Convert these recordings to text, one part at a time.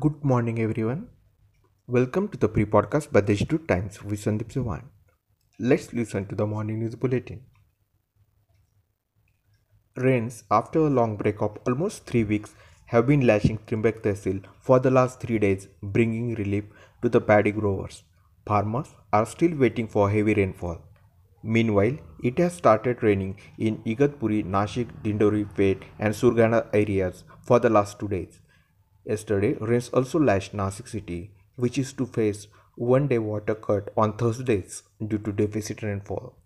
Good morning, everyone. Welcome to the pre podcast by the Institute Times with Sandeep Sawan. Let's listen to the morning news bulletin. Rains, after a long break of almost three weeks, have been lashing Trimbak Tehsil for the last three days, bringing relief to the paddy growers. Farmers are still waiting for heavy rainfall. Meanwhile, it has started raining in Igatpuri, Nashik, Dindori, Peth, and Surgana areas for the last two days. Yesterday, rains also lashed Nashik city, which is to face one day water cut on Thursdays due to deficit rainfall.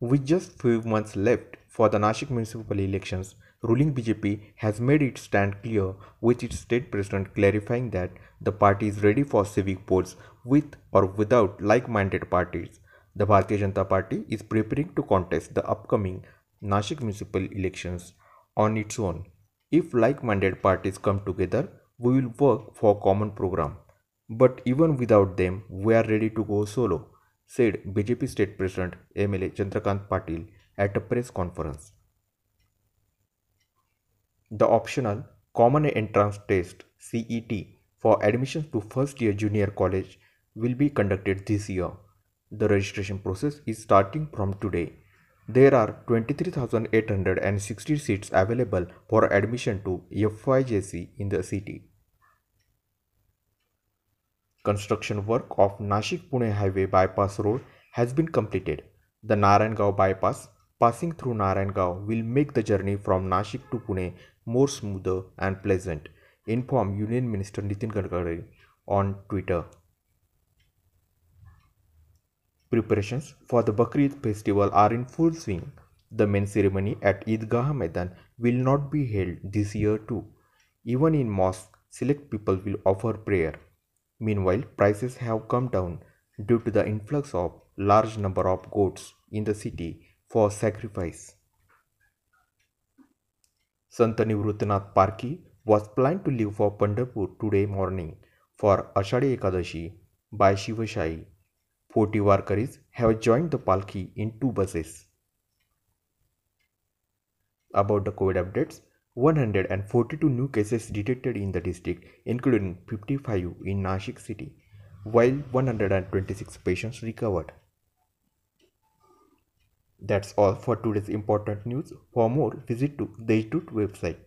With just few months left for the Nashik municipal elections, ruling BJP has made its stand clear with its state president clarifying that the party is ready for civic polls with or without like-minded parties. The Bharatiya Janata Party is preparing to contest the upcoming Nashik municipal elections on its own. If like-minded parties come together, we will work for common program. But even without them, we are ready to go solo, said BJP State President MLA Chandrakant Patil at a press conference. The optional Common Entrance Test CET for admissions to first year junior college will be conducted this year. The registration process is starting from today there are 23,860 seats available for admission to FYJC in the city. Construction work of Nashik-Pune Highway Bypass Road has been completed. The Narayangao bypass passing through Narayangao will make the journey from Nashik to Pune more smoother and pleasant, informed Union Minister Nitin Gadkari on Twitter. Preparations for the Bakrid festival are in full swing. The main ceremony at Eidgah Maidan will not be held this year too. Even in mosque, select people will offer prayer. Meanwhile, prices have come down due to the influx of large number of goats in the city for sacrifice. Sant Nivruttinath Palki was planned to leave for Pandharpur today morning for Ashadi Ekadashi by Shiva Shivshahi 40 Warkaris have joined the Palki in two buses. About the COVID updates, 142 new cases detected in the district, including 55 in Nashik city, while 126 patients recovered. That's all for today's important news. For more, visit to the Institute website